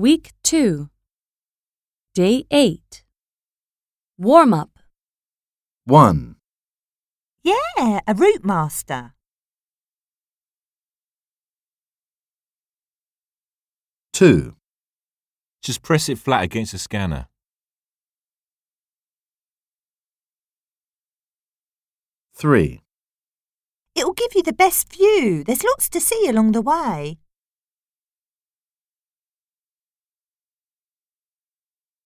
Week 2, Day 8. Warm up. 1, Yeah, a Routemaster. 2, Just press it flat against the scanner. 3, It'll give you the best view. There's lots to see along the way.